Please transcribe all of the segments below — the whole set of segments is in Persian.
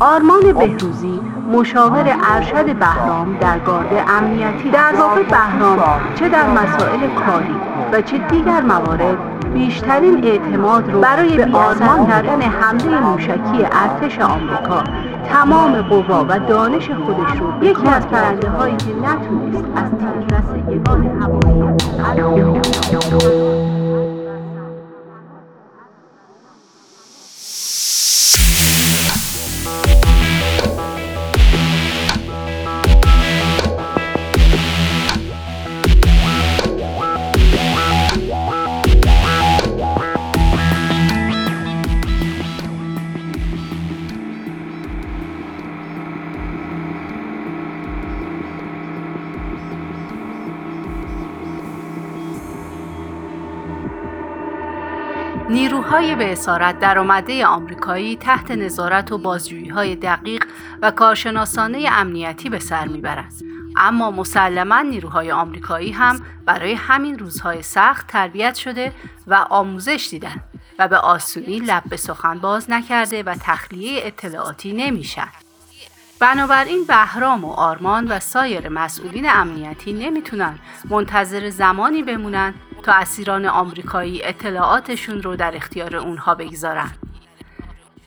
آرمان بهروزی مشاور ارشد بهرام در گارد امنیتی در واقع بهرام چه در مسائل کاری و چه دیگر موارد بیشترین اعتماد رو برای به آرمان کردن حمله موشکی ارتش آمریکا تمام قوا و دانش خودش رو یکی از پرنده هایی که نتونست از تیررس یگان هوایی نیروهای به اسارت درآمده آمریکایی تحت نظارت و های دقیق و کارشناسانه امنیتی به سر می‌برند. اما مسلما نیروهای آمریکایی هم برای همین روزهای سخت تربیت شده و آموزش دیدن و به آسونی لب به سخن باز نکرده و تخلیه اطلاعاتی نمیشن. بنابراین بهرام و آرمان و سایر مسئولین امنیتی نمی‌تونن منتظر زمانی بمونن تا اسیران آمریکایی اطلاعاتشون رو در اختیار اونها بگذارن.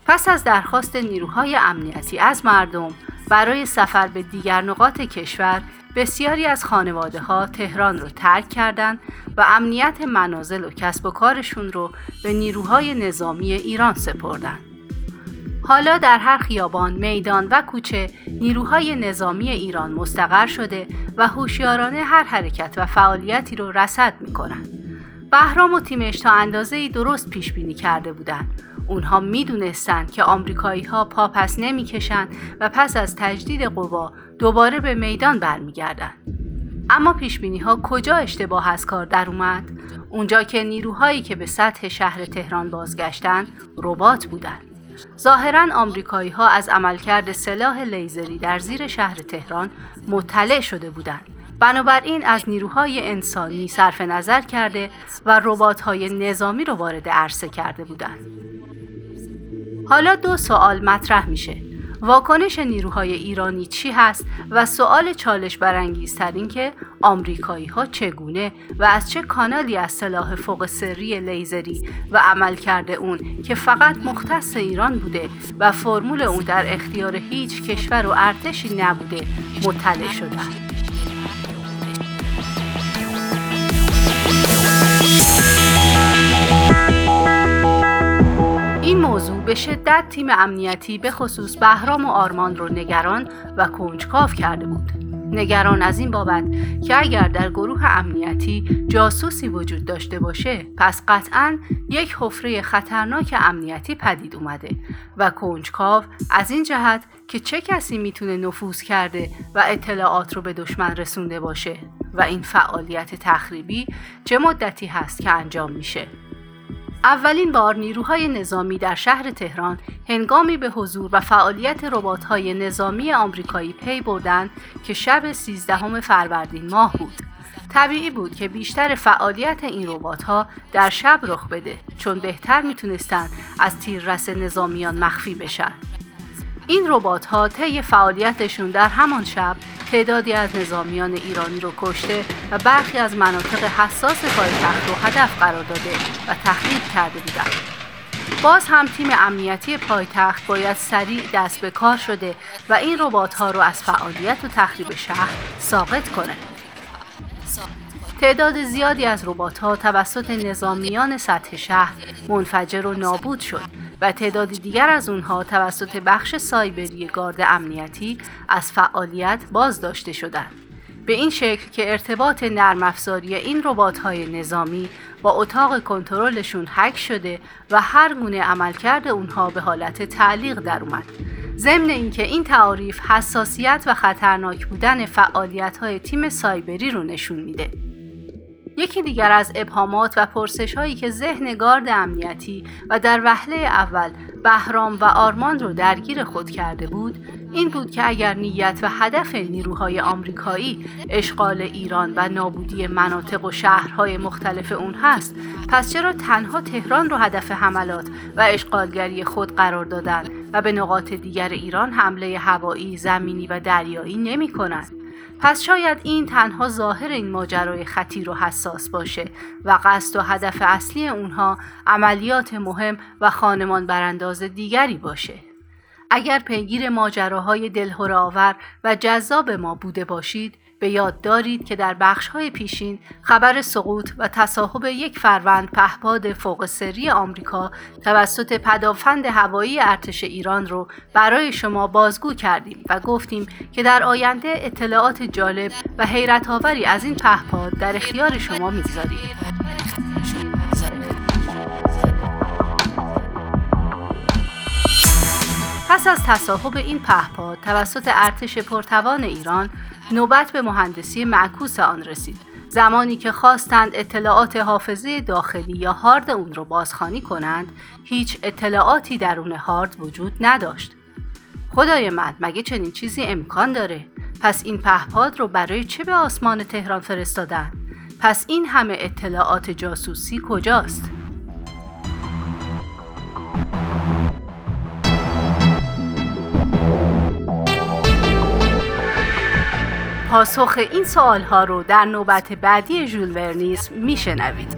پس از درخواست نیروهای امنیتی از مردم برای سفر به دیگر نقاط کشور بسیاری از خانواده ها تهران رو ترک کردند و امنیت منازل و کسب و کارشون رو به نیروهای نظامی ایران سپردند. حالا در هر خیابان، میدان و کوچه نیروهای نظامی ایران مستقر شده و هوشیارانه هر حرکت و فعالیتی رو رصد می‌کنند. بهرام و تیمش تا اندازه درست پیش بینی کرده بودند. اونها می‌دونستند که آمریکایی ها پا پس نمی‌کشند و پس از تجدید قوا دوباره به میدان برمیگردند. اما پیش بینی ها کجا اشتباه از کار در اومد؟ اونجا که نیروهایی که به سطح شهر تهران بازگشتند ربات بودند. ظاهرا آمریکایی ها از عملکرد سلاح لیزری در زیر شهر تهران مطلع شده بودند. بنابراین از نیروهای انسانی صرف نظر کرده و ربات های نظامی رو وارد عرصه کرده بودند. حالا دو سوال مطرح میشه. واکنش نیروهای ایرانی چی هست و سوال چالش برانگیزتر این که آمریکایی ها چگونه و از چه کانالی از سلاح فوق سری لیزری و عمل کرده اون که فقط مختص ایران بوده و فرمول اون در اختیار هیچ کشور و ارتشی نبوده مطلع شدن. به شدت تیم امنیتی به خصوص بهرام و آرمان رو نگران و کنجکاو کرده بود. نگران از این بابت که اگر در گروه امنیتی جاسوسی وجود داشته باشه پس قطعا یک حفره خطرناک امنیتی پدید اومده و کنجکاو از این جهت که چه کسی می‌تونه نفوذ کرده و اطلاعات رو به دشمن رسونده باشه و این فعالیت تخریبی چه مدتی هست که انجام میشه اولین بار نیروهای نظامی در شهر تهران هنگامی به حضور و فعالیت ربات‌های نظامی آمریکایی پی بردند که شب 13 فروردین ماه بود. طبیعی بود که بیشتر فعالیت این ربات‌ها در شب رخ بده چون بهتر می‌تونستند از تیررس نظامیان مخفی بشن. این ربات ها طی فعالیتشون در همان شب تعدادی از نظامیان ایرانی رو کشته و برخی از مناطق حساس پایتخت رو هدف قرار داده و تخریب کرده بودند. باز هم تیم امنیتی پایتخت باید سریع دست به کار شده و این ربات ها رو از فعالیت و تخریب شهر ساقط کنه. تعداد زیادی از ربات ها توسط نظامیان سطح شهر منفجر و نابود شد و تعدادی دیگر از اونها توسط بخش سایبری گارد امنیتی از فعالیت باز داشته شدند. به این شکل که ارتباط نرم افزاری این های نظامی با اتاق کنترلشون حک شده و هر گونه عملکرد اونها به حالت تعلیق در اومد. ضمن اینکه این تعاریف حساسیت و خطرناک بودن فعالیت های تیم سایبری رو نشون میده. یکی دیگر از ابهامات و پرسش هایی که ذهن گارد امنیتی و در وهله اول بهرام و آرمان رو درگیر خود کرده بود این بود که اگر نیت و هدف نیروهای آمریکایی اشغال ایران و نابودی مناطق و شهرهای مختلف اون هست پس چرا تنها تهران رو هدف حملات و اشغالگری خود قرار دادن و به نقاط دیگر ایران حمله هوایی، زمینی و دریایی نمی کنند. پس شاید این تنها ظاهر این ماجرای خطیر و حساس باشه و قصد و هدف اصلی اونها عملیات مهم و خانمان برانداز دیگری باشه. اگر پیگیر ماجراهای دلهور آور و جذاب ما بوده باشید به یاد دارید که در های پیشین خبر سقوط و تصاحب یک فروند پهپاد فوق سری آمریکا توسط پدافند هوایی ارتش ایران رو برای شما بازگو کردیم و گفتیم که در آینده اطلاعات جالب و حیرت آوری از این پهپاد در اختیار شما می‌گذاریم. پس از تصاحب این پهپاد توسط ارتش پرتوان ایران نوبت به مهندسی معکوس آن رسید. زمانی که خواستند اطلاعات حافظه داخلی یا هارد اون رو بازخوانی کنند هیچ اطلاعاتی درون هارد وجود نداشت. خدای من مگه چنین چیزی امکان داره؟ پس این پهپاد رو برای چه به آسمان تهران فرستادن؟ پس این همه اطلاعات جاسوسی کجاست؟ پاسخ این سوال ها رو در نوبت بعدی ژول ورنیس میشنوید.